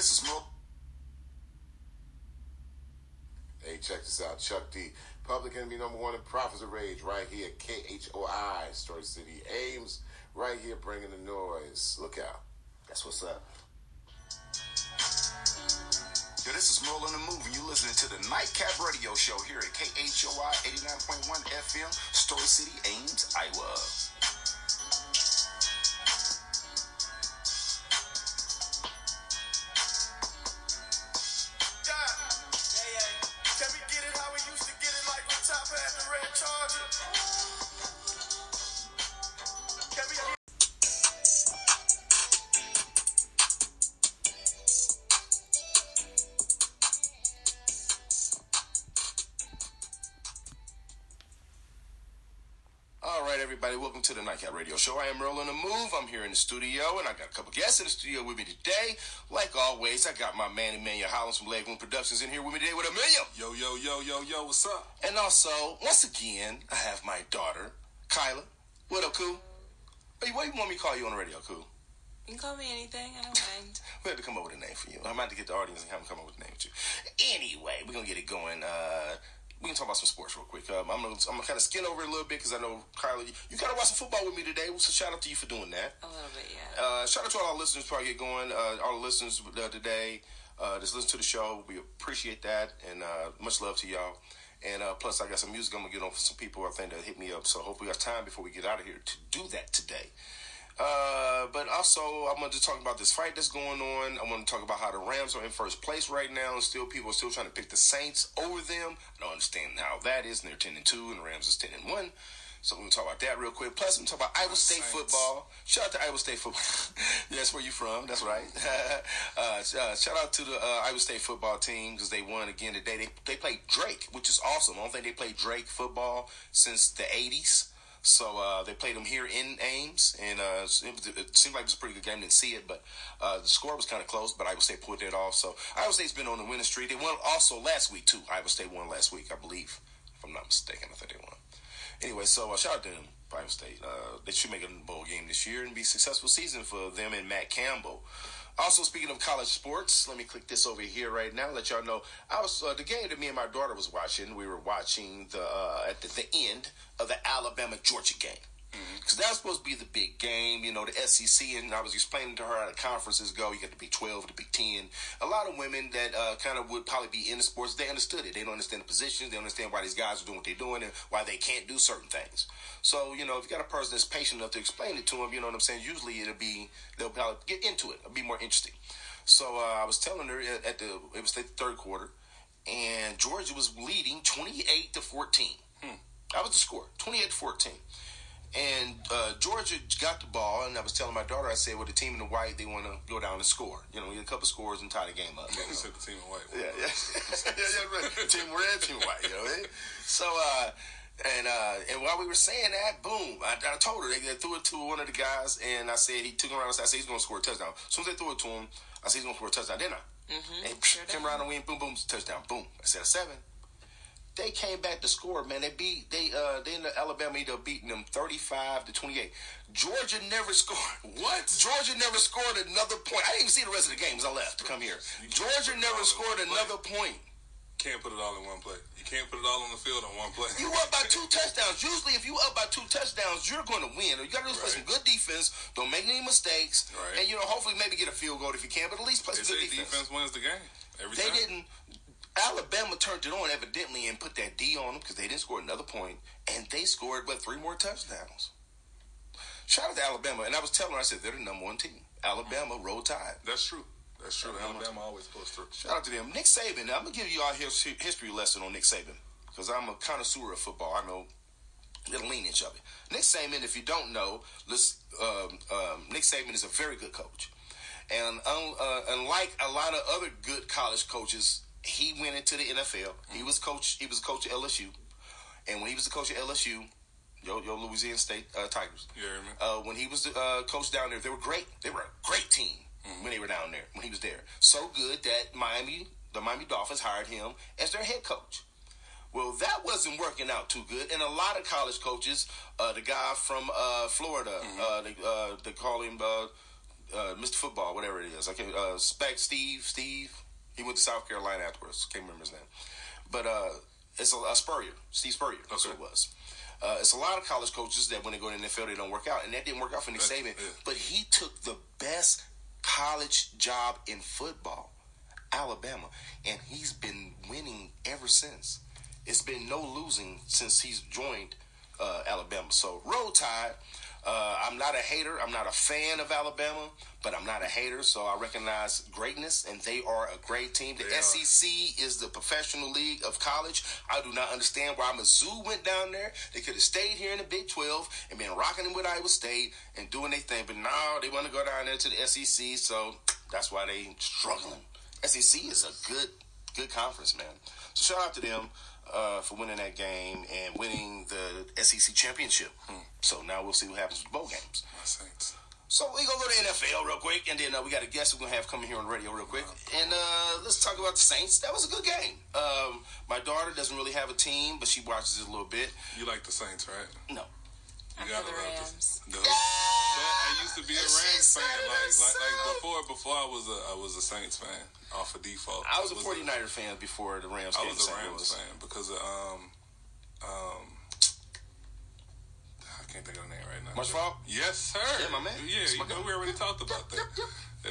this is Mo. Hey, check this out. Chuck D. Public Enemy number one in Prophets of Rage, right here. KHOI, Story City Ames, right here, bringing the noise. Look out. That's what's up. Yo, this is Merle on the Move, and you're listening to the Nightcap Radio Show here at KHOI 89.1 FM, Story City, Ames, Iowa. Show. I am Merle on the Move. I'm here in the studio, and I got a couple guests in the studio with me today. Like always, I got my man Emmanuel Hollins from Leg Room Productions in here with me today with Emmanuel. Yo, yo, yo, yo, yo, what's up? And also, once again, I have my daughter, Kyla. What up, Cool? Hey, what do you want me to call you on the radio, Cool? You can call me anything. I don't mind. We have to come up with a name for you. I'm about to get the audience and have them come up with a name for you. Anyway, we're gonna get it going. Uh, we can talk about some sports real quick. Um, I'm gonna, I'm gonna kind of skin over it a little bit because I know Kyla, you, you gotta watch some football with me today. So shout out to you for doing that. A little bit, yeah. Uh, shout out to all our listeners probably get going. Uh, all the listeners uh, today, uh, just listen to the show. We appreciate that, and uh, much love to y'all. And uh, plus, I got some music I'm gonna get on for some people I think that hit me up. So hopefully, we got time before we get out of here to do that today. Uh, but also, I'm going to talk about this fight that's going on. I want to talk about how the Rams are in first place right now, and still people are still trying to pick the Saints over them. I don't understand how that is. And they're 10 and 2, and the Rams is 10 and 1. So we're going to talk about that real quick. Plus, I'm gonna talk about Iowa State Saints. football. Shout out to Iowa State football. That's where you from. That's right. uh, uh, shout out to the uh, Iowa State football team because they won again today. They they played Drake, which is awesome. I don't think they played Drake football since the 80s. So uh, they played them here in Ames, and uh, it, it seemed like it was a pretty good game. Didn't see it, but uh, the score was kind of close. But Iowa State pulled it off. So Iowa State's been on the winning streak. They won also last week too. Iowa State won last week, I believe, if I'm not mistaken. I think they won. Anyway, so uh, shout out to them, Iowa State. Uh, they should make a bowl game this year and be a successful season for them and Matt Campbell. Also, speaking of college sports, let me click this over here right now. Let y'all know I was uh, the game that me and my daughter was watching. We were watching the uh, at the, the end of the Alabama Georgia game because that was supposed to be the big game. You know, the SEC, and I was explaining to her how the conferences go. You got to be Twelve, to be Ten. A lot of women that uh, kind of would probably be in the sports, they understood it. They don't understand the positions. They understand why these guys are doing what they're doing and why they can't do certain things. So, you know, if you got a person that's patient enough to explain it to them, you know what I'm saying. Usually, it'll be they'll probably get into it. It'll be more interesting. So uh, I was telling her at at the it was the third quarter, and Georgia was leading 28 to 14. That was the score, 28 to 14. And uh, Georgia got the ball, and I was telling my daughter, I said, well, the team in the white, they want to go down and score. You know, get a couple scores and tie the game up. you You know. said the team in white. Yeah, yeah, yeah, yeah, right. Team red, team white. You know what I mean? So, uh, and uh, and while we were saying that, boom! I, I told her they, they threw it to one of the guys, and I said he took him around. I said he's going to score a touchdown. As soon as they threw it to him, I said he's going to score a touchdown. Didn't I? Mm-hmm. And psh, came around and win, boom, boom, touchdown, boom. I said a seven. They came back to score, man. They beat they uh they in the Alabama ended up beating them thirty five to twenty eight. Georgia never scored. What? Georgia never scored another point. I didn't even see the rest of the games. I left to come here. Georgia never scored another point. Can't put it all in one play. You can't put it all on the field on one play. You up by two touchdowns. Usually, if you up by two touchdowns, you're going to win. You got to play Right. some good defense. Don't make any mistakes, Right. and you know, hopefully, maybe get a field goal if you can. But at least play some good defense. defense wins the game every They time. didn't. Alabama turned it on evidently and put that D on them because they didn't score another point, and they scored but three more touchdowns. Shout out to Alabama, and I was telling her, I said they're the number one team. Alabama roll tide. That's true. That's true. Alabama always pulls through. Shout out to them. Nick Saban. Now, I'm gonna give you all his history lesson on Nick Saban because I'm a connoisseur of football. I know the lineage of it. Nick Saban, if you don't know, let's, um, um, Nick Saban is a very good coach, and un, uh, unlike a lot of other good college coaches, he went into the NFL. He was coach. He was a coach at LSU, and when he was the coach at LSU, yo, yo Louisiana State uh, Tigers. Yeah, hear me? Uh, when he was the uh, coach down there, they were great. They were a great team when they were down there. When he was there, so good that Miami, the Miami Dolphins, hired him as their head coach. Well, that wasn't working out too good, and a lot of college coaches, uh, the guy from uh, Florida, uh, they, uh, they call him uh, uh, Mr. Football, whatever it is. I can uh, Spec Steve. Steve. He went to South Carolina afterwards. Can't remember his name, but uh, it's a, a Spurrier. Steve Spurrier. That's Okay. who it was. Uh, it's a lot of college coaches that when they go to the NFL they don't work out, and that didn't work out for Nick That's- Saban. yeah. But he took the best college job in football, Alabama, and he's been winning ever since. It's been no losing since he's joined uh, Alabama. So roll tide. Uh, I'm not a hater. I'm not a fan of Alabama, but I'm not a hater. So I recognize greatness, and they are a great team. The. SEC is the professional league of college. I do not understand why Mizzou went down there. They could have stayed here in the Big 12 and been rocking it with Iowa State and doing their thing. But now they want to go down there to the SEC, so that's why they struggling. SEC is a good, good conference, man. So shout out to them uh, for winning that game and winning the SEC championship. So now we'll see what happens with bowl games. So we gonna go to the NFL real quick, and then uh, we got a guest we're gonna have coming here on the radio real quick, and uh, let's talk about the Saints. That was a good game. Um, my daughter doesn't really have a team, but she watches it a little bit. You like the Saints, right? No, I You feel the love Rams. The, but I used to be a Rams fan. Like, like, like before, before I was a, I was a Saints fan off of default. I was a 49er fan before the Rams I came was to a St. Rams Louis. fan because of um um. I can't think of the name right now. Marshall Faulk? Yes, sir. Yeah, my man. Yeah, you know we already talked about that. Yeah.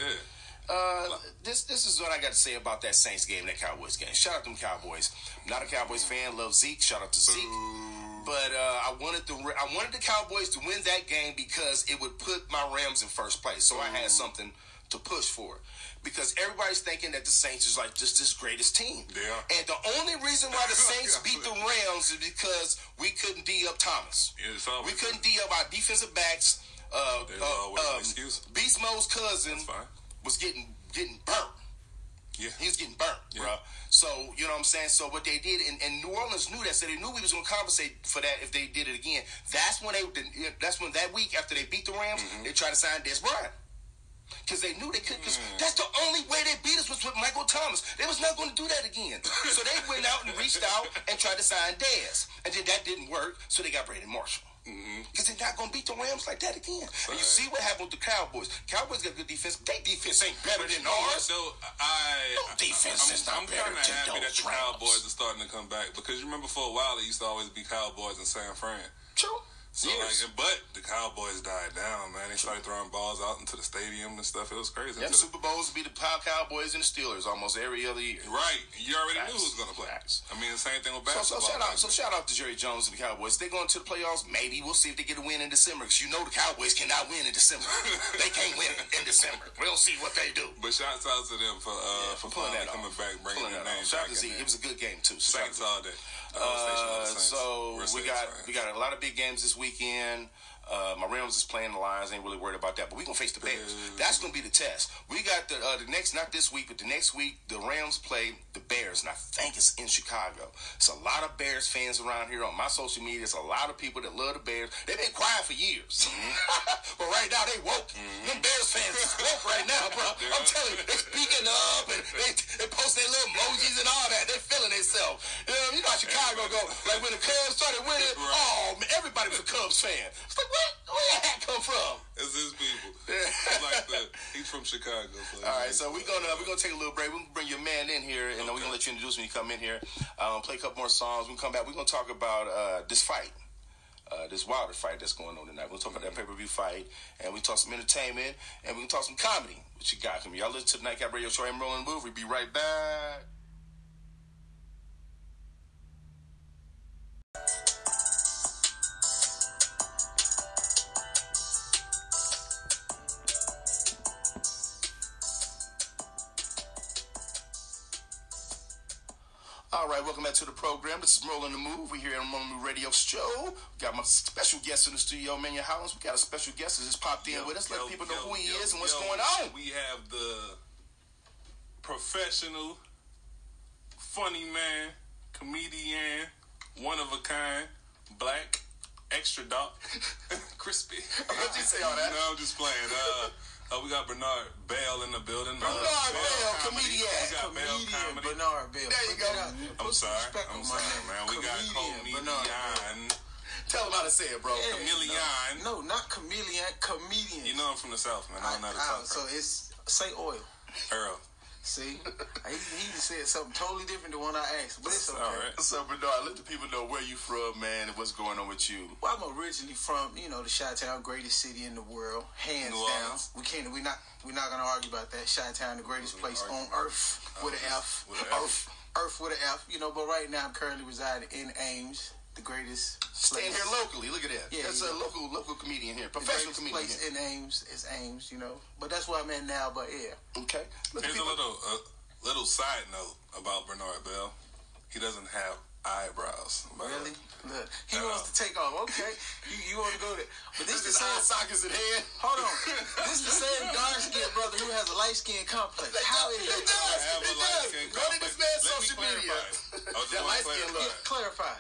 Uh, this this is what I got to say about that Saints game, that Cowboys game. Shout out to them Cowboys. Not a Cowboys fan. Love Zeke. Shout out to Zeke. But uh, I wanted the I wanted the Cowboys to win that game because it would put my Rams in first place. So I had something to push for. Because everybody's thinking that the Saints is like just this greatest team. Yeah. And the only reason why the Saints beat the Rams is because we couldn't D up Thomas. Yeah, We couldn't D up our defensive backs. Uh, There's uh, always an um, excuse. Beast Mode's cousin was getting getting burnt. Yeah. He was getting burnt, Yeah. bro. So you know what I'm saying. So what they did, and, and New Orleans knew that, so they knew we was gonna compensate for that if they did it again. That's when they. That's when that week after they beat the Rams, Mm-hmm. they tried to sign Dez Bryant. Because they knew they could. Cause Mm. that's the only way they beat us was with Michael Thomas. They was not going to do that again. so they went out and reached out and tried to sign Dez, and then that didn't work. So they got Brandon Marshall. Mm-hmm. Because they're not going to beat the Rams like that again. And you see what happened with the Cowboys. Cowboys got good defense. Their defense ain't better than ours. So I, No defense I'm, is not I'm better kind of than happy that the Rams. Cowboys are starting to come back because you remember for a while it used to always be Cowboys and San Fran. True. So Years. like, but the Cowboys died down, man. They started throwing balls out into the stadium and stuff. It was crazy. Them Until- Super Bowls would be the Cowboys and the Steelers almost every other year. Right, you already knew who was going to play. Facts. I mean, the same thing with So, so basketball. shout out, so shout out to Jerry Jones and the Cowboys. They're going to the playoffs. Maybe we'll see if they get a win in December. Because you know the Cowboys cannot win in December. they can't win in December. We'll see what they do. but shouts out to them for uh, for Pulling that coming off. back, bringing Pulling the name off. Shout out to Z. It was a good game too. So Saints all day. Uh, Station of the Saints. so we got we got a lot of big games this weekend. Uh, my Rams is playing the Lions. Ain't really worried about that, but we gonna face the Bears. That's gonna be the test. We got the uh, the next not this week, but the next week the Rams play the Bears, and I think it's in Chicago. It's a lot of Bears fans around here on my social media. It's a lot of people that love the Bears. They've been quiet for years, but right now they woke. Them Bears fans is woke right now, bro. I'm telling you, they speaking up and they they post their little emojis and all that. They're feeling themselves. You know, you know how Chicago go. Like when the Cubs started winning, oh man, everybody was a Cubs fan. It's like what? Where that come from? It's his people. He's like the, he's from Chicago. So All right, so we're gonna we're gonna take a little break. We're gonna bring your man in here, and then we're gonna let you introduce when you come in here. Um, play a couple more songs. We come back. We're gonna talk about uh, this fight, uh, this Wilder fight that's going on tonight. We'll talk about that pay per view fight, and we talk some entertainment, and we can talk some comedy. What you got? Come y'all listen to the Nightcap Radio Show. I'm rolling move. We'll be right back. All right, welcome back to the program. This is Merle on the Move. We're here on Rolling the Radio Show. We got my special guest in the studio, Mania Hollins. We got a special guest that just popped in with us. Let Yo, people know who he yo, is and what's yo. going on. We have the professional, funny man, comedian, one of a kind, black, extra dark, crispy. What'd you say all that? No, I'm just playing. Uh, uh, we got Bernard Bell in the building. Uh, Bernard Bell, comedian. We got Bell comedy. Bernard Bill. There you go. that out there. I'm Put sorry. I'm sorry, name. man. We got Comedian comedian. Bernard Bill. Tell them how to say it, bro. Yeah. Chameleon. No, not chameleon, comedian. You know I'm from the South, man. I don't know how to talk. so it's say oil. Earl. See, he, he just said something totally different than what I asked, but it's okay. All right. So, Bernard, let the people know where you from, man, and what's going on with you. Well, I'm originally from, you know, the Chi-Town, greatest city in the world, hands New down. Orleans. We can't, we not, we're not gonna argue about that. Chi-Town, the greatest place gonna on earth with an F. With an F. Earth, earth with an F. You know, but right now I'm currently residing in Ames, the greatest Staying here locally. Look at that. Yeah, That's yeah. a local local comedian here, professional greatest comedian. place Here. in Ames is Ames, you know. But that's where I'm at now. But yeah, Okay. Let the Here's a little uh, little side note about Bernard Bell. He doesn't have eyebrows. But, really, look, he I wants to take off. Okay, you, you want to go there, but this This the is eye same. sockets in hand. Hold on, this is the same dark skinned brother who has a light skin complex. How is He that? does. I He does. skin Go to this man's social media. clarify. I That light skin clarify. look. Clarify.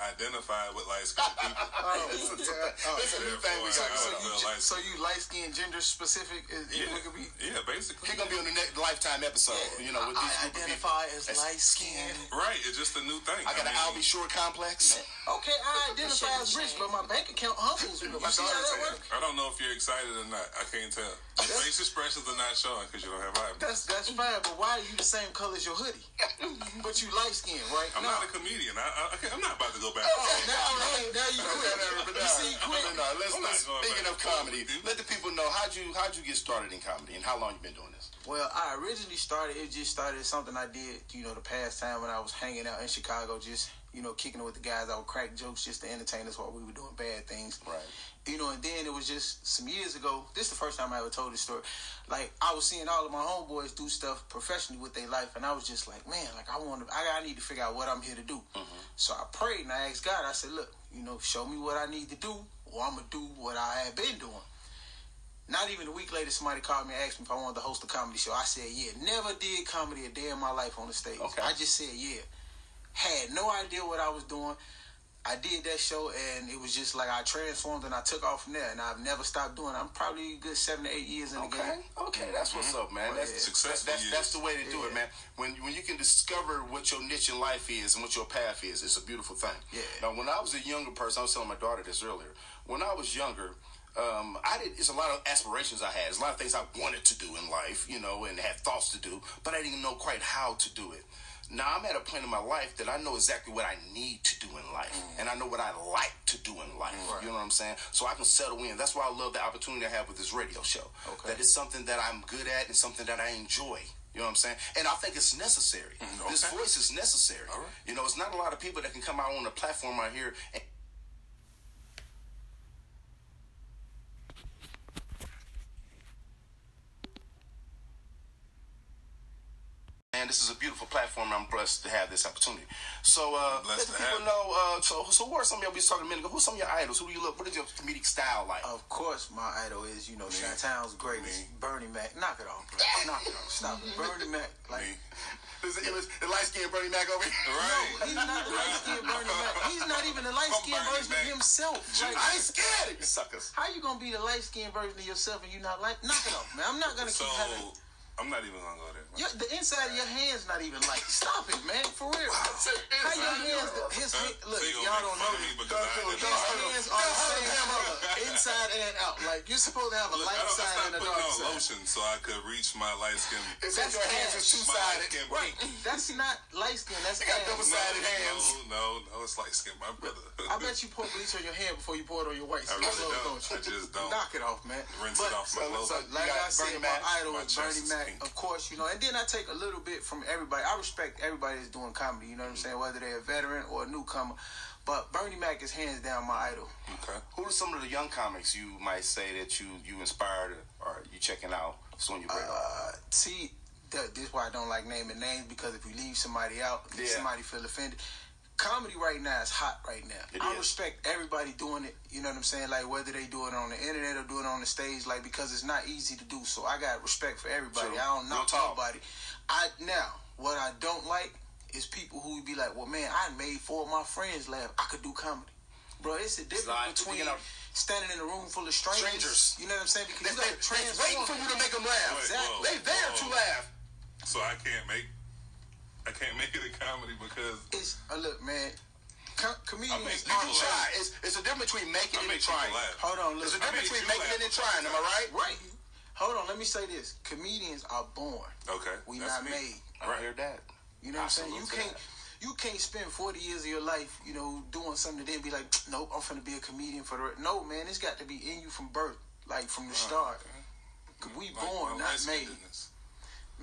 I identify with light skinned people. Oh, This is a, oh. this is a new thing we got So you, Well, light so you light skin, gender specific? Is, is Yeah, we could be, yeah, basically. He's gonna be on the next lifetime episode. You know, with I, these I identify people. as light skinned. Right, it's just a new thing. I got an mean, Albie Shore complex. Okay, I identify as rich, but my bank account humbles me. You My see how that said- works? I don't know if you're excited or not. I can't tell. Your face expressions are not showing because you don't have eyebrows. That's that's fine, but why are you the same color as your hoodie? But you light skinned, right? I'm No. not a comedian. I, I, okay, I'm not about to go back. Oh, now, hey, now you quit. Bernard, You see, quit. Bernard, let's, not let's, going speaking of comedy, let the people know how'd you how'd you get started in comedy and how long you been doing this. Well, I originally started. It just started as something I did, you know, the past time when I was hanging out in Chicago, just you know, kicking it with the guys. I would crack jokes just to entertain us while we were doing bad things. Right. You know, and then it was just some years ago. This is the first time I ever told this story. Like I was seeing all of my homeboys do stuff professionally with their life, and I was just like, man, like I want to, I, I need to figure out what I'm here to do. Mm-hmm. So I prayed and I asked God. I said, look, you know, show me what I need to do, or I'm gonna do what I have been doing. Not even a week later, somebody called me and asked me if I wanted to host a comedy show. I said, yeah. Never did comedy a day in my life on the stage. Okay. I just said, yeah. Had no idea what I was doing. I did that show, and it was just like I transformed and I took off from there, and I've never stopped doing it. I'm probably a good seven to eight years in the Okay, game. okay, that's what's up, man. That's Yeah. Successful That's, that's the way to do it, man. When when you can discover what your niche in life is and what your path is, it's a beautiful thing. Yeah. Now, when I was a younger person, I was telling my daughter this earlier. When I was younger, um, I did. It's a lot of aspirations I had. It's a lot of things I wanted to do in life, you know, and had thoughts to do, but I didn't know quite how to do it. Now I'm at a point in my life that I know exactly what I need to do in life, mm. and I know what I like to do in life. You know what I'm saying? So I can settle in. That's why I love the opportunity I have with this radio show. Okay. That it's something that I'm good at and something that I enjoy. You know what I'm saying? And I think it's necessary. Mm, this okay. voice is necessary. Right. You know, it's not a lot of people that can come out on a platform out here and Man, this is a beautiful platform. I'm blessed to have this opportunity. So, uh, let the people know. Uh, so, so who are some of y'all? We talking a minute ago. Who's some of your idols? Who do you look? What is your comedic style like? Of course, my idol is, you know, Chi-Town's greatest, Bernie Mac. Knock it off, bro. Knock it off. Stop it. Bernie Mac, like, Me. Is the light skinned Bernie Mac over here? Right. he's not the light skinned Bernie Mac. He's not even the light skinned version of himself. Like, I ain't scared of you suckers. how you gonna be the light skinned version of yourself and you not like? Knock it off, man. I'm not gonna So keep having. I'm not even gonna go there. Your, the inside of your hands not even light. Stop it, man. For real. How your hands? His hand, look, y'all don't know me this. because I Don't do it. His hands are the same color, inside and out. Like you're supposed to have a Look, light side and a dark on side. lotion so I could reach my light skin. Like your hands is two sided. Right. That's not light skin. That's They got double No, sided hands. no, no, no, it's light skin, my brother. I bet you pour bleach on your hand before you pour it on your white I really don't. I just don't. Knock it off, man. Rinse it off my clothes. Like I said, my idol is Bernie Mac, of course, you know. And then I take a little bit from everybody. I respect everybody that's doing comedy. You know what I'm saying? Whether they're a veteran or a newcomer. But Bernie Mac is hands down my idol. Okay. Who are some of the young comics you might say that you you inspired or you checking out? It's on your radar. Uh, see, th- this is why I don't like naming names because if we leave somebody out, Yeah. somebody feel offended. Comedy right now is hot right now. It I is. respect everybody doing it. You know what I'm saying? Like whether they do it on the internet or do it on the stage, like because it's not easy to do. So I got respect for everybody. True. I don't Real knock talk. nobody. I now what I don't like is people who be like, "Well, man, I made four of my friends laugh. I could do comedy." Bro, it's a difference like- between you know- standing in a room full of strangers. Strangers. You know what I'm saying? Because They, you got to they transform. waiting for you to make them laugh. Wait, Exactly. whoa, They there to laugh. So I can't make, I can't make it a comedy because It's uh, look, man. Com- comedians You can try. It's, it's a difference between making it and trying. laugh. Hold on, There's a difference between making it and trying. Am I right? Right. Hold on, let me say this. Comedians are born. Okay. We not me. made. I heard that. You know what I'm saying? You can't you can't spend 40 years of your life, you know, doing something that then be like, nope, I'm finna be a comedian for the re-. No, man, it's got to be in you from birth, like from the start. We Like, born, not made.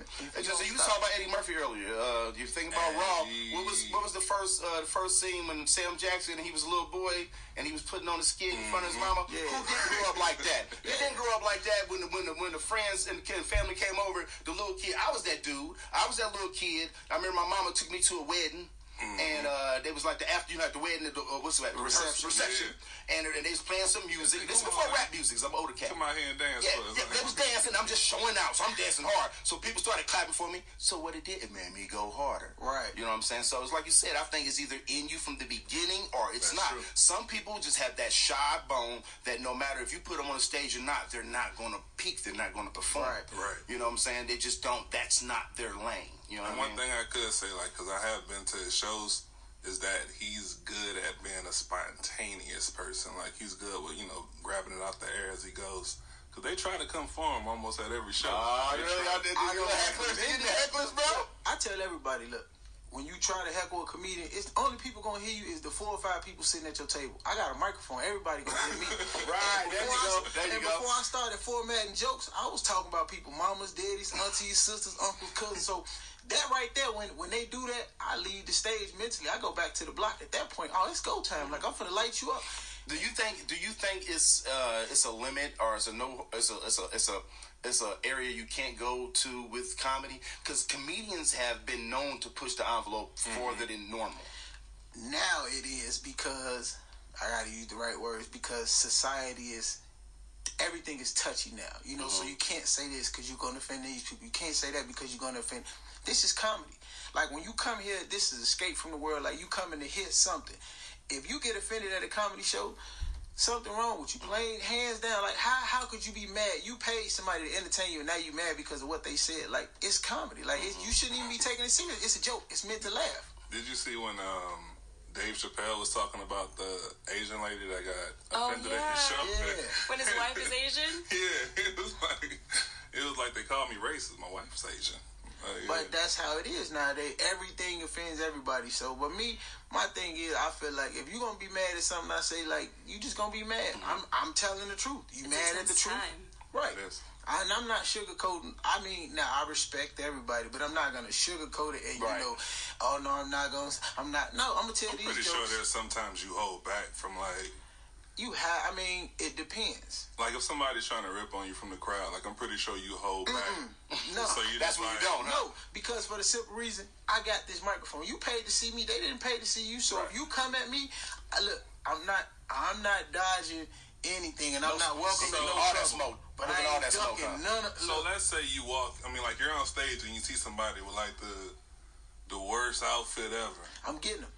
If Hey, you just, you talking about Eddie Murphy earlier. Uh, you think about Raw? What was what was the first uh, the first scene when Sam Jackson and he was a little boy and he was putting on the skit in front of his mama? Yeah. Who didn't grow up like that? You didn't grow up like that when the when the when the friends and the family came over. The little kid, I was that dude. I was that little kid. I remember my mama took me to a wedding. And uh, they was like the after you know, like the wedding, the, uh, what's that? Reception. reception. And, and they was playing some music. This is before rap music. I'm older cat. Come out here and dance Yeah, yeah, they was dancing. I'm just showing out, so I'm dancing hard. So people started clapping for me. So what it did, it made me go harder. Right. You know what I'm saying? So it's like you said. I think it's either in you from the beginning or it's That's not. true. Some people just have that shy bone that no matter if you put them on a stage or not, they're not going to peak. They're not going to perform. Right. Right. You know what I'm saying? They just don't. That's not their lane. You know And what I one mean? thing I could say, like, because I have been to his shows, is that he's good at being a spontaneous person. Like, he's good with, you know, grabbing it out the air as he goes. Because they try to come for him almost at every show. Ah, They you know, try- y'all did I the hecklers, you the hecklers, bro. I tell everybody, look, when you try to heckle a comedian, it's the only people gonna hear you is the four or five people sitting at your table. I got a microphone, everybody gonna hear me. Right, And there you before go, I- there you and go. before I started formatting jokes, I was talking about people, mamas, daddies, aunties, sisters, uncles, cousins. So that right there, when when they do that, I leave the stage mentally. I go back to the block. At that point, oh, it's go time. Like I'm gonna light you up. Do you think? Do you think it's uh, it's a limit or it's a no? It's a it's a it's a it's a area you can't go to with comedy because comedians have been known to push the envelope further than normal. Now it is because I gotta use the right words because society is everything is touchy now. You know, so you can't say this because you're gonna offend these people. You can't say that because you're gonna offend. This is comedy. Like when you come here, this is escape from the world. Like you coming to hit something. If you get offended at a comedy show, something wrong with you. Plain hands down. Like how how could you be mad? You paid somebody to entertain you, and now you mad because of what they said. Like it's comedy. Like it, you shouldn't even be taking it serious. It's a joke. It's meant to laugh. Did you see when um, Dave Chappelle was talking about the Asian lady that got Oh, offended at yeah. his show? Yeah. When his wife is Asian? yeah, it was like it was like they called me racist. My wife's Asian. Oh, yeah. But that's how it is nowadays. Everything offends everybody. So, but me, my thing is, I feel like if you're gonna be mad at something I say, like you just gonna be mad. I'm, I'm telling the truth. You It mad at takes the truth, time. right? It is. And I'm not sugarcoating. I mean, now I respect everybody, but I'm not gonna sugarcoat it and you know, oh no, I'm not gonna. I'm not. No, I'm gonna tell I'm these pretty jokes. sure there's sometimes you hold back from like you have. I mean, it depends. like if somebody's trying to rip on you from the crowd, like I'm pretty sure you hold back. No, So you That's just when like, you don't. Huh? No, because for the simple reason, I got this microphone. You paid to see me. They didn't pay to see you. So if you come at me, I, look, I'm not, I'm not dodging anything, and I'm not welcoming so- no all that smoke. But I at all ain't that smoke, ducking huh? none of. So look, let's say you walk. I mean, like you're on stage and you see somebody with like the the worst outfit ever. I'm getting them.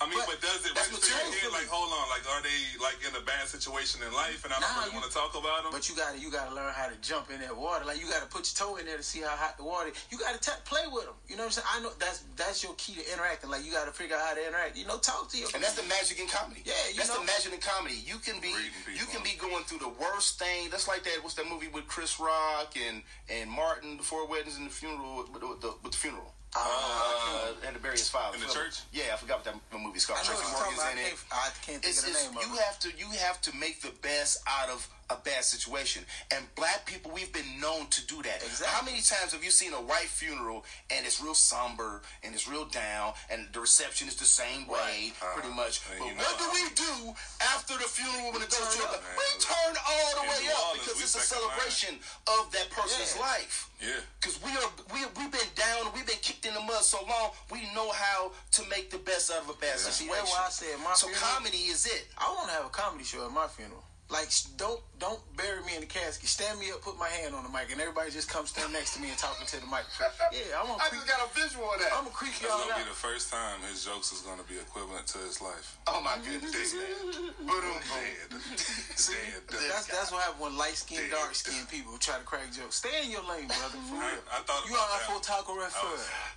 I mean, But but, does it that's register in your head? Like, hold on, like, are they like in a bad situation in life, and I don't Nah, really want to talk about them? But you gotta, you gotta learn how to jump in that water. Like you gotta put your toe in there to see how hot the water. is. You gotta t- play with them. You know what I'm saying? I know that's that's your key to interacting. Like you gotta figure out how to interact. You know, talk to your. And that's the magic in comedy. Yeah, you that's know. the magic in comedy. You can be you can be going through the worst thing. That's like that. What's that movie with Chris Rock and and Martin, the four weddings and the funeral with, with the, with the funeral. Uh, and the various five. In the church? Yeah, I forgot what that movie's called. I know Tracy what you're talking Morgan's about. in I it. can't, I can't think It's, of the it's, name of you it. have to you have to make the best out of a bad situation. And black people, we've been known to do that. Exactly. How many times have you seen a white funeral and it's real somber and it's real down and the reception is the same way, Right. pretty Uh-huh. much. But you know what do we do after the funeral when it goes to turn up, We turn all the In way New up because it's a second line. celebration of that person's Yeah. life. yeah, Because we are we we've been down, we've been kicked in the mud so long, we know how to make the best out of a bad See, situation. that's why I said my so funeral- comedy is it. I want to have a comedy show at my funeral. Like, don't don't bury me in the casket. Stand me up, put my hand on the mic, and everybody just come stand next to me and talking to the mic. Yeah, I'm gonna I creep, got a visual of that. I'm gonna creep that's y'all gonna be the first time his jokes is gonna be equivalent to his life. oh my goodness, man. Boom, boom. Dead, dead. That's That's that's what happens when light skinned, dark skinned people try to crack jokes. Stay in your lane, brother. For real. I thought You are that. for taco I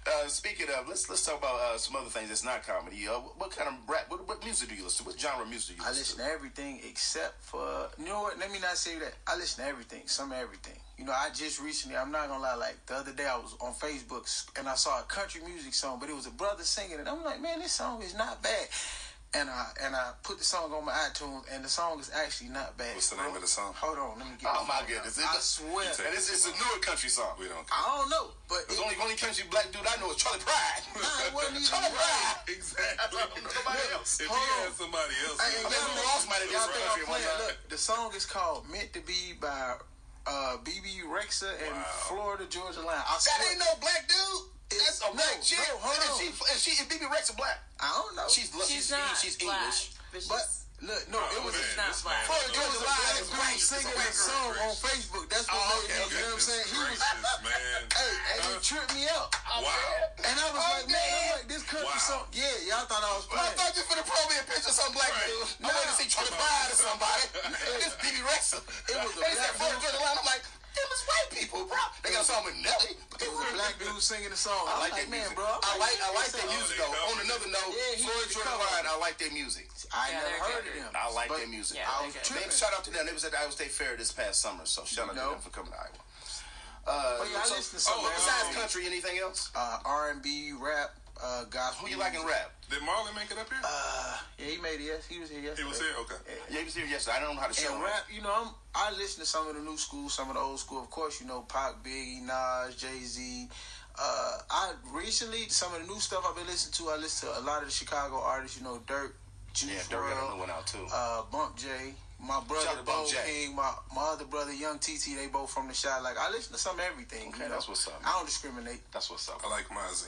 Uh, speaking of, let's let's talk about uh, some other things that's not comedy. Uh, what kind of rap? What, what music do you listen to? What genre of music do you listen to? I listen listen to everything except for Uh, you know what? Let me not say that. I listen to everything, some everything. You know, I just recently, I'm not gonna lie, like the other day I was on Facebook and I saw a country music song, but it was a brother singing it. I'm like, man, this song is not bad. And I and I put the song on my iTunes, and the song is actually not bad. What's the name of the song? Hold on, let me get. Oh my phone goodness! out. I It's- swear. And it's, it's a newer country song. We don't. I don't know, but The only only country black dude I know is Charley Pride. Nah, wasn't Charley Pride. Pride. Exactly. I don't know nobody else. If Hold he on. had somebody else, Hey, I mean, y'all Lou think- Ross might have did y'all think country I'm one playing? time. Look, the song is called "Meant to Be" by uh, Bebe Rexha and Wow. Florida Georgia Line. I That swear, ain't no black dude. That's a No, black chick. no, hold and on. she, and she, and a black. I don't know. She's She's, she's, not she's black, English. but she's but look, no, it Oh, was. man, It's not black. man It was a Line black is dude singing a song on Facebook. That's what Oh, made okay, me. You know what I'm saying? He was, Gracious, man. hey, and Huh? it tripped me up. Wow. And I was Oh, like, man, man. I'm like, this country Wow. song. Yeah, y'all thought I was Well, I thought you for the pro me a picture of some black Right. dude. I wanted to see Charley Pride or somebody. this BB Rex. It was a They said black Florida dude. Line. I'm like, them white people, bro. They got a song with Nelly. But they It was were black dude singing the song. I I like was that man, music. bro. I'm like I like this their music though. covered On another note, Yeah, he Florida did Georgia cover Line, it. I like their music. I Yeah, never heard of them. I like But their music. Yeah, I they're was tripping. Big shout out to them. They was at the Iowa State Fair this past summer, so shout out You to them for coming to Iowa. Uh, But yeah, I so- listen to some oh, of besides country, anything else? Uh, R&B, rap, uh, gospel. Who you like in rap? Did Marlon make it up here? Uh, yeah, he made it. Yes, he was here yesterday. he was here. Okay. Yeah, he was here yesterday. I don't know how to show And him. rap, you know, I'm I listen to some of the new school, some of the old school. Of course, you know, Pac, Biggie, Nas, Jay Z. Uh, I recently some of the new stuff I've been listening to. I listen to a lot of the Chicago artists. You know, Durk, Juice Yeah, Durk got a WRLD, new one out too. uh, Bump J, my brother out to Bump Bo King, my my other brother Young TT. They both from the shot. Like I listen to some of everything. Okay, you know? that's what's up. I don't discriminate. That's what's up. I like Mozzy.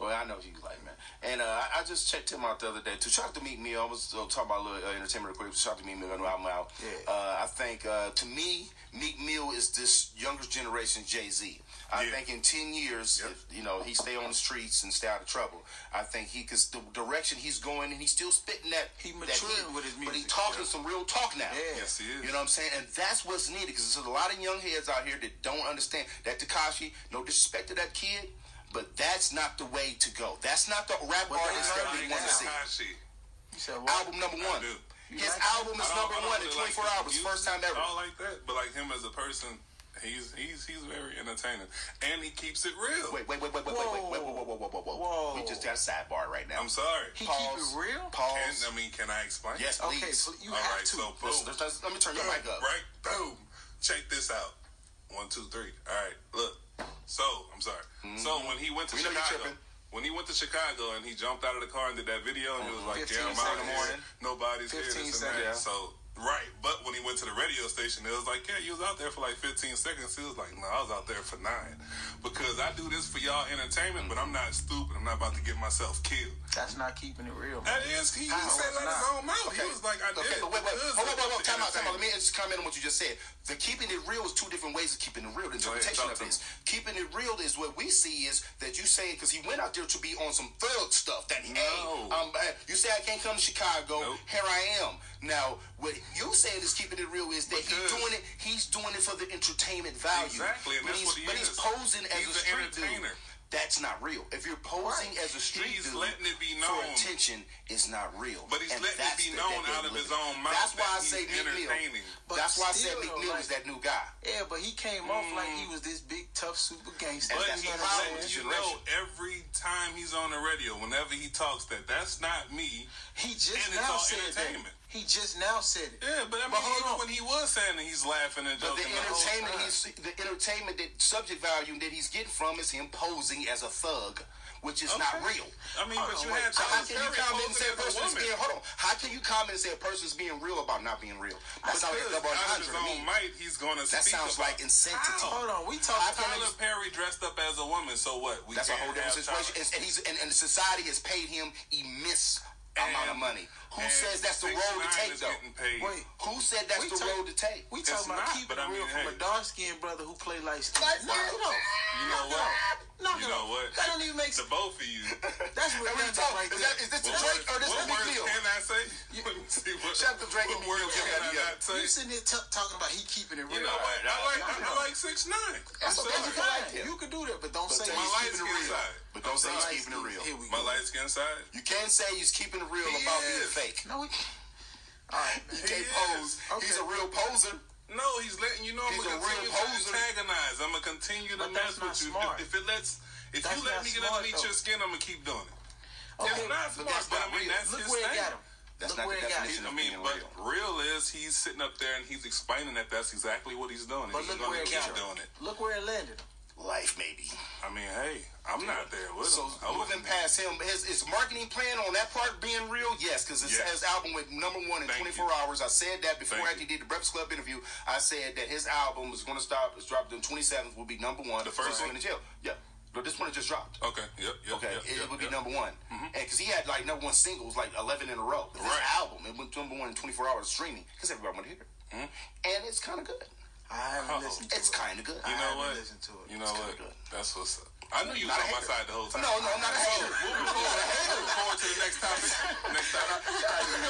Well, I know he's like man, and uh, I, I just checked him out the other day. To shout out to Meek Mill, I was uh, talking about a little uh, entertainment real quick. Shout out to Meek Mill, got a new album out. Yeah. Uh, I think uh, to me, Meek Mill is this younger generation Jay Z. I Yeah. think in ten years, Yep. if you know he stay on the streets and stay out of trouble, I think he cause the direction he's going and he's still spitting that He that maturing with his music, but he talking yeah. some real talk now. Yeah. Yes, he is. You know what I'm saying? And that's what's needed because there's a lot of young heads out here that don't understand that Tekashi, no disrespect to that kid, but that's not the way to go. That's not the rap what artist that we want to see. Said, well, album number one. His like album is number one in 24 like hours, first time ever. I don't like that, but like him as a person, he's he's he's very entertaining, and he keeps it real. Wait, wait, wait, wait, wait, wait wait, wait, wait wait wait. whoa, whoa. We just got a sidebar right now. I'm sorry. He Pause. keep it real. Pause. Can, I mean, can I explain? Yes, please. Okay, so you All have right, to. So boom. Let let's, let's, let me turn boom, your mic up. Right, boom. Check this out. One, two, three. All right, look. So I'm sorry. So mm-hmm. when he went to We Chicago, when he went to Chicago and he jumped out of the car and did that video, and he was like, 15 "Yeah, I'm seconds out in the morning. Nobody's here." 15 This and that. So right, but when he went to the radio station, it was like, "Yeah, you was out there for like 15 seconds." He was like, "No, I was out there for nine because I do this for y'all entertainment, but I'm not stupid. I'm not about to get myself killed." That's not keeping it real. That Man. is, he, he said it out of his own mouth. He was like, "I did." Okay, it but wait, wait, because hold on, of wait, wait, time out, time out. Let entertainment." me just comment on what you just said. The keeping it real is two different ways of keeping it real. The ahead, interpretation talk of this. Keeping it real is what we see is that you say because he went out there to be on some thug stuff. That hey, No. um, uh, you say I can't come to Chicago. Nope. Here I am. Now, what you saying is keeping it real is that he's doing it. He's doing it for the entertainment value. Exactly, and but that's he's, what he but is. he's posing as He's a an street dude. entertainer. That's not real. If you're posing as a street He's dude letting it be for attention, it's not real. But he's And letting it be the- known out they're of his own mouth That's why that I say Meek entertaining. But That's why I said Meek though, Mill like- is that new guy. Yeah, but he came off like he mm. was this big tough super gangster. But that's he's the problem with you know every time he's on the radio, whenever he talks, that that's not me. He just And it's now all said that. Entertainment. He just now said it. Yeah, but I mean, But hold even on. when he was saying that, he's laughing and joking. But the joking. the whole entertainment time. he's the entertainment that subject value that he's getting from is him posing as a thug, which is not real. I mean, but you wait, had So how Tyler can you Perry comment and say a as a person is being hold on? How can you comment and say a person's being real about not being real? That sounds like a double out of entendre his to own me. might, he's going to That speak sounds about like insanity. Hold on, we How talking. can Tyler Perry dressed up as a woman, so what? We That's a whole different situation. And, and he's and, and society has paid him immense amount of money. Who and says that's the 6ix9ine road to take though? Wait, Who said that's the talk- road to take? we talking about not, keeping but I it real mean, from a dark skinned brother who play light skin. Like, Knock it off. You know what? off. Knock You know what? That don't even make sense. The sense. both of you. That's what you redundant talking- right is, there. that, is this the What Drake words- or this the what Meek words Mill? can I say? Let me see what. Shout out to Drake and what Meek words Mill, can yeah, I yeah. not say? You sitting there t- talking about he keeping it real. You know what? I like I like six nine. That's okay. You can like. You can do that, but don't But say say My he's light keeping it real. Side. But don't say he's keeping it real. Here we My go. light skin side. You can't say he's keeping it real He about being fake. No, we. All right. He He can't is. pose. He's a real poser. No, he's letting you know I'm He's gonna a real continue to poser. antagonize. I'm gonna continue to But mess with you. smart. If, if it lets, if That's you let me get smart, underneath though. your skin, I'm gonna keep doing it. Okay, it's not smart, that's but not I mean real. that's Look his where thing. That's Look not where the it got definition him. I of mean, being but real. real is he's sitting up there and he's explaining that that's exactly what he's doing. And But he's look gonna where it keep got him. doing it. Look where it landed him. Life, maybe. I mean, hey, I'm not there with So him. I moving wouldn't- past him, his, his marketing plan on that part being real, yes, because Yes. his album went number one in Thank 24 you. hours. I said that before Thank I actually did the Breakfast Club interview. I said that his album was going to stop. It's dropped on 27th. Will be number one. The first one? in jail. Yeah. No, this one just dropped. Okay. Yep. Yep. Okay, Yep, it, yep, would be number one, and because he had like number one singles, like eleven in a row. His Right. album, it went number one in twenty four hours of streaming because everybody want to hear it, Mhm. and it's kind of good. I haven't Oh, listened to It's it. kind of good. You know haven't what? listened to it. You know It's what? good. That's what's up. I knew you was Not a on my side the whole time. No, no, I'm not a So, hater. moving forward, moving forward to the next topic. Next topic.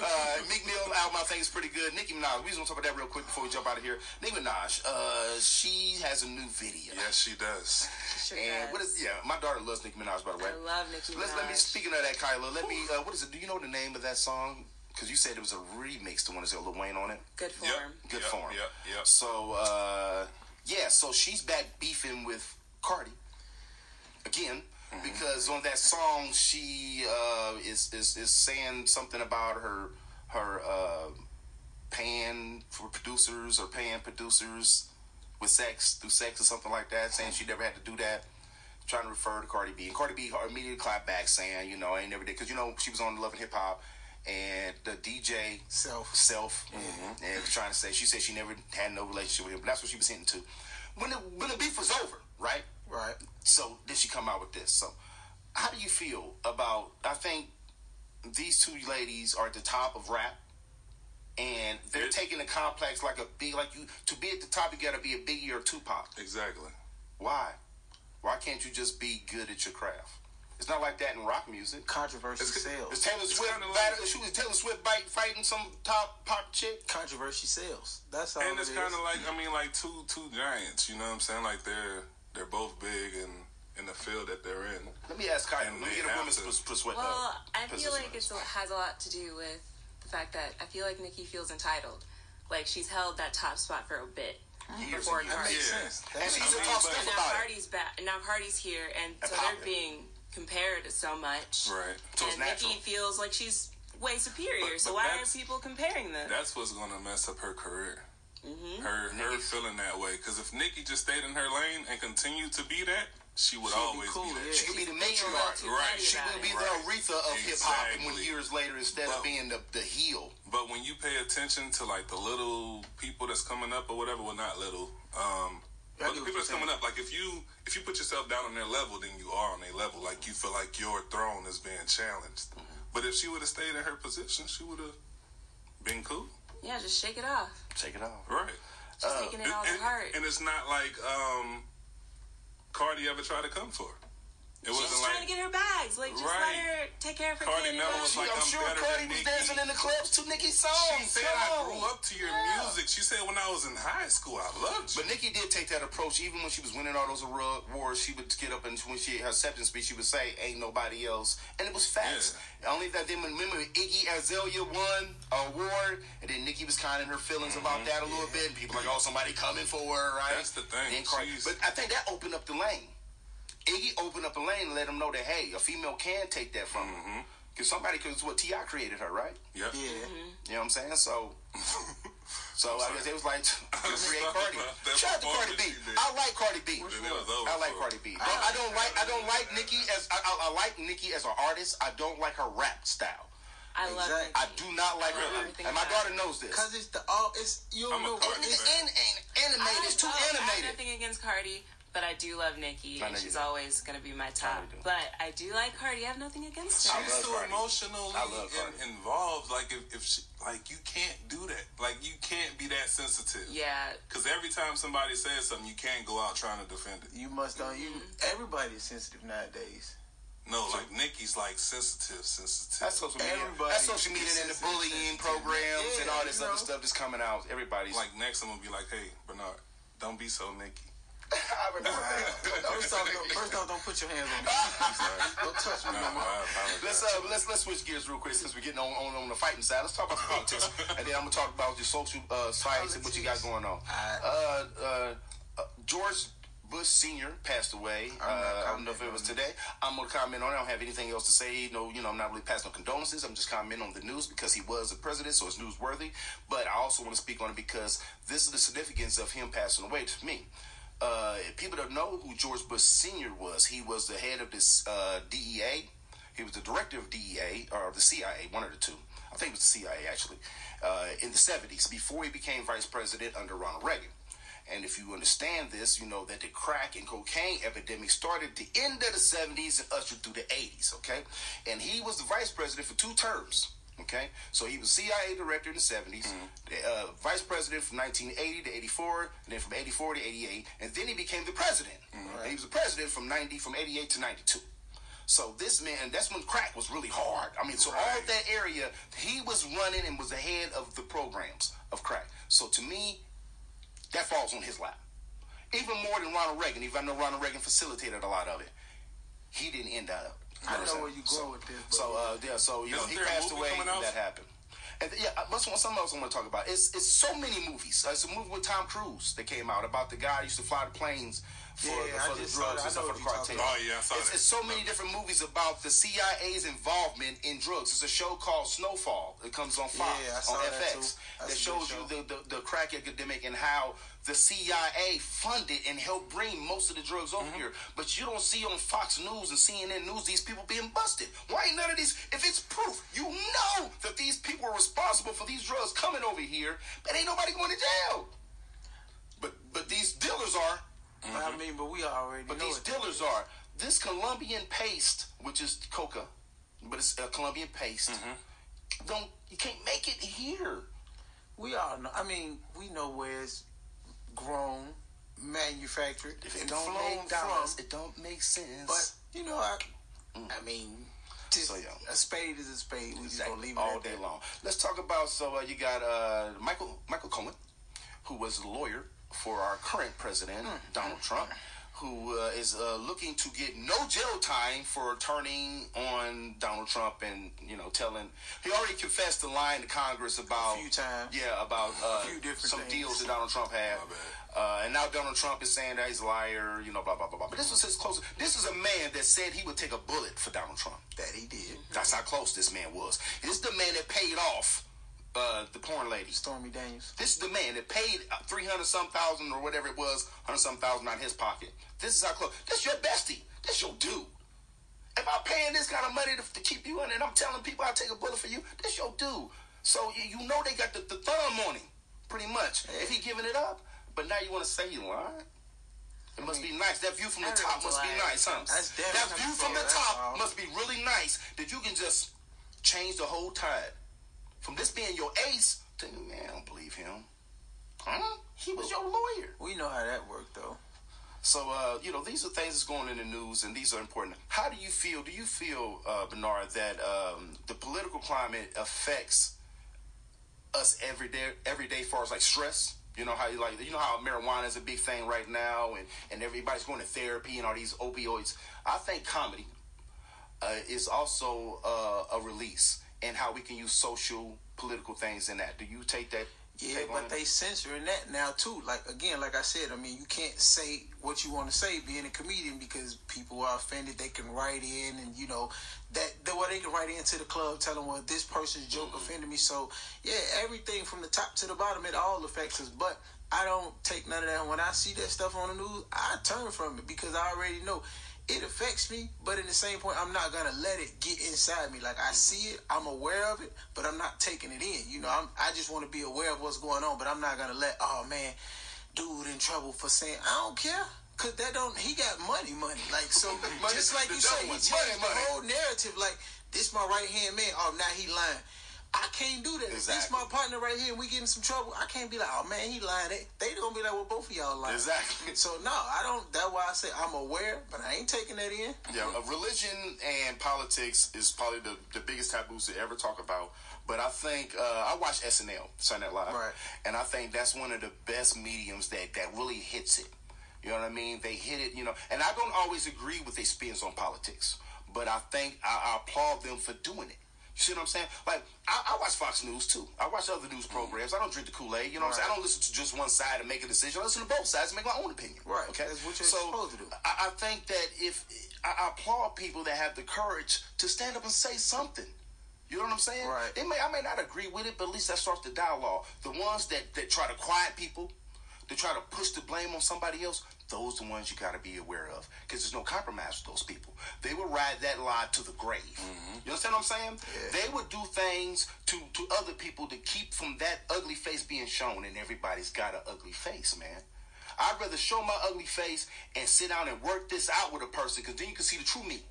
uh, Meek Mill album, I think is pretty good. Nicki Minaj, we just gonna talk about that real quick before we jump out of here. Nicki Minaj, uh, she has a new video. Yes, she does. Sure And does. what is yeah? My daughter loves Nicki Minaj, by the way. I love Nicki Minaj. Let's let me. Speaking of that, Kyla, let me. Uh, what is it? Do you know the name of that song? Because you said it was a remix. The one that said Lil Wayne on it. Good Yep. form. Good yep, form. Yep. Yep. So uh, yeah, so she's back beefing with Cardi again Mm-hmm. because on that song she uh, is, is is saying something about her her uh, paying for producers or paying producers with sex through sex or something like that, saying she never had to do that. Trying to refer to Cardi B, and Cardi B immediately clapped back, saying, "You know, I ain't never did," because you know she was on Love and Hip Hop, and the DJ Self. self mm-hmm. and was trying to say she said she never had no relationship with him. But that's what she was hinting to. When the when the beef was over, right? Right. So then she come out with this. So how do you feel about? I think these two ladies are at the top of rap, and they're It- taking the complex like a big like you to be at the top. You got to be a Biggie or Tupac. Exactly. Why? Why can't you just be good at your craft? It's not like that in rock music. Controversy It's- sells. Is Taylor Swift kinda like- battle, she was Taylor Swift bite, fighting some top pop chick? Controversy sells. That's all it is. And it's is. kind of like I mean, like two two giants. You know what I'm saying? Like they're they're both big in in the field that they're in. Let me ask Kyle. Let me get a woman's to. pers- persuade. Well, I feel like position. it has a lot to do with the fact that I feel like Nicki feels entitled. Like she's held that top spot for a bit Years before and years. Cardi. Yeah. sense. And That she's makes sense. mean, talk but- stuff And now about. Cardi's back. Now Cardi's here, and And so popping. they're being compared so much. Right. So it's and natural. Nicki feels like she's way superior. But- so why are people comparing them? That's what's gonna mess up her career. Mm-hmm. Her her Nicki's- feeling that way. Because if Nicki just stayed in her lane and continued to be that, she would She'd be always cool, be that. yeah. She could be the Being matriarch. Right. She would be Right. the Aretha of hip hop when years later instead Well- of being the, the heel. But when you pay attention to like the little people that's coming up or whatever, well not little, um, I but the people you're that's coming up, like if you if you put yourself down on their level, then you are on their level. Like you feel like your throne is being challenged. But if she would have stayed in her position, she would have been cool, Yeah, just shake it off. Shake it off. right? She's taking it all to and, heart. and it's not like um, Cardi ever tried to come for her. It She's wasn't just like trying to get her bags. Like, just Right. let her take care of her Cardi kid. and never go. was like, I'm I'm sure better Cardi was Nicki. dancing in the clubs to Nicki's songs. She said, Come I grew up to your Yeah. music. She said, when I was in high school, I loved you. But Nicki did take that approach, even when she was winning all those award- awards. She would get up and when she her acceptance speech, she would say, "Ain't nobody else," and it was facts. Only that then remember Iggy Azalea won an award, and then Nicki was kind of in her feelings about that a little bit. And people like, "Oh, somebody coming for her," right? Mm-hmm. That's the thing. Then Cardi- but I think that opened up the lane. Iggy opened up a lane and let them know that hey, a female can take that from Mm-hmm. her. Because somebody, because what T.I. created her, right? Yep. Yeah. You know what I'm saying? So, so I guess it was like I'm create Cardi. about that Shout out to Cardi B. performance she did. I like Cardi B. Then it was over I like for her. Cardi B. Don't- I don't like I don't like Nicki as I, I, I like Nicki as an artist. I don't like her rap style. I love Exactly. I do not like her. And my daughter knows this. Cause it's the all it's you don't I'm know what Cardi it's It's an, an, animated. It's too love- I have animated. nothing against Cardi, But I do love Nicki, I and she's always going to be my top. you. But I do like Cardi. I have nothing against her. She's so Cardi. emotionally I love in, involved. Like if, if she, like you can't do that. Like you can't be that sensitive. Yeah, Because every time somebody says something, you can't go out trying to defend it. You must know you. Mm-hmm. Everybody is sensitive nowadays. No, like Nicki's like sensitive, sensitive. That's social media. Everybody That's social media and the is sensitive. bullying programs and all this other know. stuff that's coming out. Everybody's like next, I'm gonna be like, hey, Bernard, don't be so Nicki. I remember that. First off, don't, first off, don't put your hands on me. I'm. Don't touch me No, no more. Let's uh, let's let's switch gears real quick since we're getting on, on on the fighting side. Let's talk about the politics, and then I'm gonna talk about your social uh, sites and what you got going on. Uh, uh, uh, George Bush Senior passed away. I'm Uh, I don't know if it was today. I'm gonna comment on it. I don't have anything else to say. No, you know, I'm not really passing no condolences. I'm just commenting on the news because he was the president, so it's newsworthy. But I also want to speak on it because this is the significance of him passing away to me. Uh, people don't know who George Bush Senior was. He was the head of this uh, DEA. He was the director of DEA or the CIA, one of the two. I think it was the CIA actually, uh, in the 70s before he became vice president under Ronald Reagan. And if you understand this, you know that the crack and cocaine epidemic started the end of the 70s and ushered through the 80s, okay? And he was the vice president for two terms, okay? So he was CIA director in the 70s, the, uh, vice president from 1980 to 84, and then from 84 to 88, and then he became the president. And he was the president from 90, from 88 to 92. So this man, that's when crack was really hard. I mean, so all that area, he was running and was the head of the programs of crack. So to me, that falls on his lap. Even more than Ronald Reagan, even though Ronald Reagan facilitated a lot of it, he didn't end up. I You know where you saying? going with this. So uh, yeah, so you know he passed away coming and out? that happened. And yeah, uh, what's something else I want to talk about? It's it's so many movies. Uh, it's a movie with Tom Cruise that came out about the guy who used to fly the planes for, Yeah, I for the just saw drugs that. and stuff I know for the you're talking cartel. Oh, yeah, I saw it's, that. it's so many different movies about the CIA's involvement in drugs. It's a show called Snowfall. It comes on Fox Yeah, I saw on that FX too. that shows good you the, the the crack epidemic and how the CIA funded and helped bring most of the drugs over Mm-hmm. here. But you don't see on Fox News and CNN News these people being busted. Why ain't none of these? If it's proof, you know that these people are responsible for these drugs coming over here, but ain't nobody going to jail. But but these dealers are. But I mean, but we already But these dealers are. This Colombian paste, which is coca, but it's a Colombian paste. Mm-hmm. Don't you can't make it here. We all know. I mean, we know where it's grown, manufactured, If it don't flown make dollars, from. it don't make sense. But you know, I, I mean, just So, yeah. a spade is a spade. We just gonna leave it all day that. long. Let's talk about. So uh, you got uh, Michael Michael Cohen, who was the lawyer for our current president Hmm. Donald Trump, who uh, is uh, looking to get no jail time for turning on Donald Trump and you know telling he already confessed to lying to Congress about A few times. Yeah, about uh, few different some things. deals that Donald Trump had. Uh, and now Donald Trump is saying that he's a liar, you know, blah blah blah blah. But this was his close. This is a man that said he would take a bullet for Donald Trump. That he did. That's how close this man was. This is the man that paid off uh, the porn lady. Stormy Daniels. This is the man that paid three hundred some thousand or whatever it was, hundred some thousand out of his pocket. This is how close. This your bestie. This your dude. If I'm paying this kind of money to, to keep you in, and I'm telling people I'll take a bullet for you, this your dude. So you, you know they got the, the thumb on him, pretty much. If he giving it up, but now you want to say you lying. It must be nice. That view from the top Everyone's must be nice, huh? That's definitely that view from the top must be really nice that you can just change the whole tide. From this being your ace to man, I don't believe him. Huh? He was your lawyer. We know how that worked though. So uh, you know, these are things that's going in the news, and these are important. How do you feel? Do you feel, uh, Bernard, that um, the political climate affects us every day? Every day, as far as like stress. You know how you like. You know how marijuana is a big thing right now, and and everybody's going to therapy and all these opioids. I think comedy uh, is also uh, a release, and how we can use social, political things in that. Do you take that? Yeah, take but they censoring that now too. Like again, like I said, I mean, you can't say what you want to say being a comedian because people are offended. They can write in, and you know that the way they can write into the club telling well this person's joke Mm-hmm. offended me. So yeah, everything from the top to the bottom, it all affects us. But I don't take none of that. When I see that stuff on the news, I turn from it because I already know. It affects me, but at the same point, I'm not gonna let it get inside me. Like I see it, I'm aware of it, but I'm not taking it in. You know, I'm, I just want to be aware of what's going on, but I'm not gonna let, oh man, dude in trouble for saying I don't care, Cause that don't he got money, money. Like so, Money, just like you say, he changed Money, money. the whole narrative. Like this, my right hand man. Oh, now he lying. I can't do that. If this Exactly. my partner right here, and we get in some trouble. I can't be like, oh man, he lying. They, they gonna be like, well, both of y'all lying. Exactly. So no, I don't. That's why I say I'm aware, but I ain't taking that in. Yeah, uh, religion and politics is probably the, the biggest taboos to ever talk about. But I think uh, I watch SNL, Sunday Night Live, Right. and I think that's one of the best mediums that that really hits it. You know what I mean? They hit it, you know. And I don't always agree with their spins on politics, but I think I, I applaud them for doing it. You see what I'm saying? Like I, I watch Fox News too. I watch other news mm-hmm. programs. I don't drink the Kool Aid. You know what I'm saying? I don't listen to just one side and make a decision. I listen to both sides and make my own opinion. Right. Okay. That's what you're so supposed to do. I, I think that if I, I applaud people that have the courage to stand up and say something. You know what I'm saying? Right. It may I may not agree with it, but at least that starts the dialogue. The ones that, that try to quiet people, that try to push the blame on somebody else, those the ones you got to be aware of because there's no compromise with those people. They will ride that lie to the grave. Mm-hmm. You understand what I'm saying? They would do things to to other people to keep from that ugly face being shown, and everybody's got an ugly face, man. I'd rather show my ugly face and sit down and work this out with a person because then you can see the true me.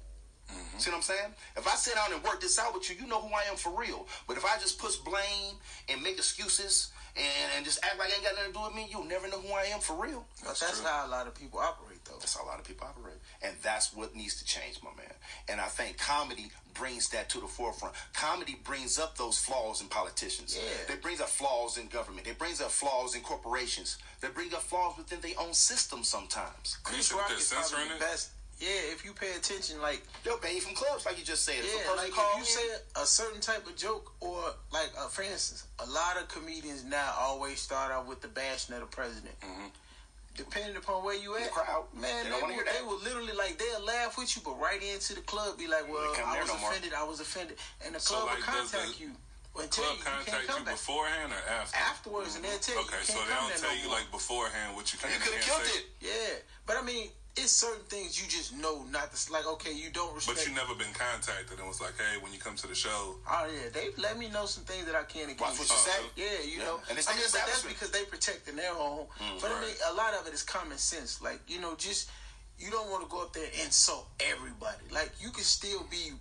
Mm-hmm. See what I'm saying? If I sit down and work this out with you, you know who I am for real. But if I just push blame and make excuses and, and just act like I ain't got nothing to do with me, you'll never know who I am for real. But that's how a lot of people operate, though. That's how a lot of people operate. And that's what needs to change, my man. And I think comedy brings that to the forefront. Comedy brings up those flaws in politicians. Yeah. It brings up flaws in government. It brings up flaws in corporations. They bring up flaws within their own system sometimes. Chris Rock is probably the best. Yeah, if you pay attention, like They'll ban you from clubs, like you just said. If a yeah, like call if you in- say a certain type of joke or like uh, for instance, a lot of comedians now always start out with the bashing of the president. Depending upon where you at, Mm-hmm. crowd, man, they they, will, they will literally like they'll laugh with you, but right into the club be like, "Well, I was no more. offended. I was offended," and the So, club like, will contact the you and tell Club you you contact come you back beforehand or after? afterwards, and they'll tell you Okay, you so can't they come don't tell no you more. like beforehand what you can you could have killed say. it. Yeah, but I mean, it's certain things you just know not to like. Okay, you don't respect. But you never been contacted and was like, hey, when you come to the show, Oh yeah, they let me know some things that I can and Watch can't. what you say. say. Yeah, you know. And it's I mean, but that's because they protecting their own. Mm, but I mean, a lot of it is common sense. Like you know, just you don't want to go up there and insult everybody. Like you can still be.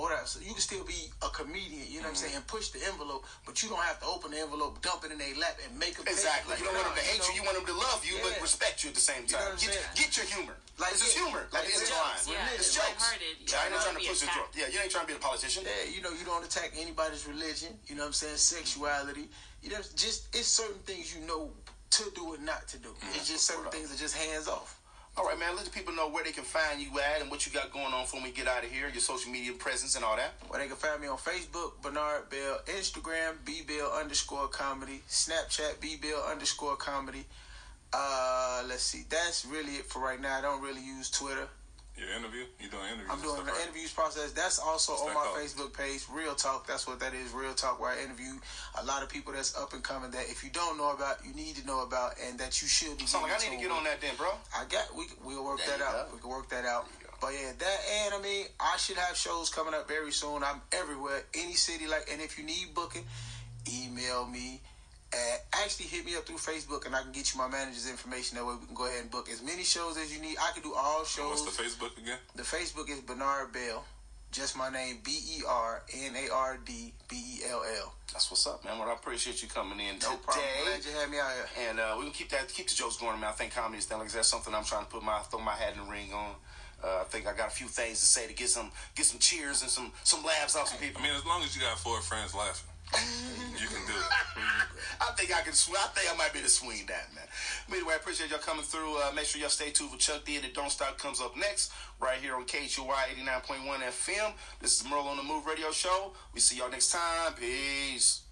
Or else, you can still be a comedian, you know what I'm mm-hmm. saying, and push the envelope, but you don't have to open the envelope, dump it in their lap, and make them. Exactly. Like, you don't want them to hate you. You want them to love you, but respect you at the same You know time. what I'm get, get your humor. Like, this is yeah, humor. Like, like, it's it's jokes, yeah, it's it's jokes. You Yeah, I ain't trying to push the joke. Yeah, you ain't trying to be a politician. Yeah, you know, you don't attack anybody's religion. You know what I'm saying? Sexuality. You know, just it's certain things you know to do and not to do. It's mm-hmm. just certain things that just hands off. All right, man. Let the people know where they can find you at and what you got going on for when we get out of here. Your social media presence and all that. Well, they can find me on Facebook, Bernard Bell, Instagram, B Bell underscore comedy, Snapchat, B Bell underscore comedy. Uh, let's see. That's really it for right now. I don't really use Twitter. Your interview, you doing interviews? I'm doing stuff, the right? interviews process. That's also What's on that my called? Facebook page, Real Talk. That's what that is, Real Talk, where I interview a lot of people that's up and coming that if you don't know about, you need to know about, and that you should be. Sound like I need to get on that then, bro. I got. We we'll work There that out. go. We can work that out. But yeah, that and I mean, I should have shows coming up very soon. I'm everywhere, any city. Like, and if you need booking, email me. At, actually, hit me up through Facebook, and I can get you my manager's information. That way, we can go ahead and book as many shows as you need. I can do all shows. What's the Facebook again? The Facebook is Bernard Bell. Just my name, B E R N A R D B E L L. That's what's up, man. Well, I appreciate you coming in No today. problem. Glad you had me out here. And uh, we can keep that, keep the jokes going. Man, I think comedy is thing. Like I said, something I'm trying to put my throw my hat in the ring on. Uh, I think I got a few things to say to get some get some cheers and some some laughs out some people. I mean, as long as you got four friends laughing, you can do it. I think I can swing. I think I might be able to swing that, man. But anyway, I appreciate y'all coming through. Uh, make sure y'all stay tuned for Chuck D and the Don't Stop comes up next, right here on KHOY 89.1 FM. This is Merle on the Move Radio Show. We see y'all next time. Peace.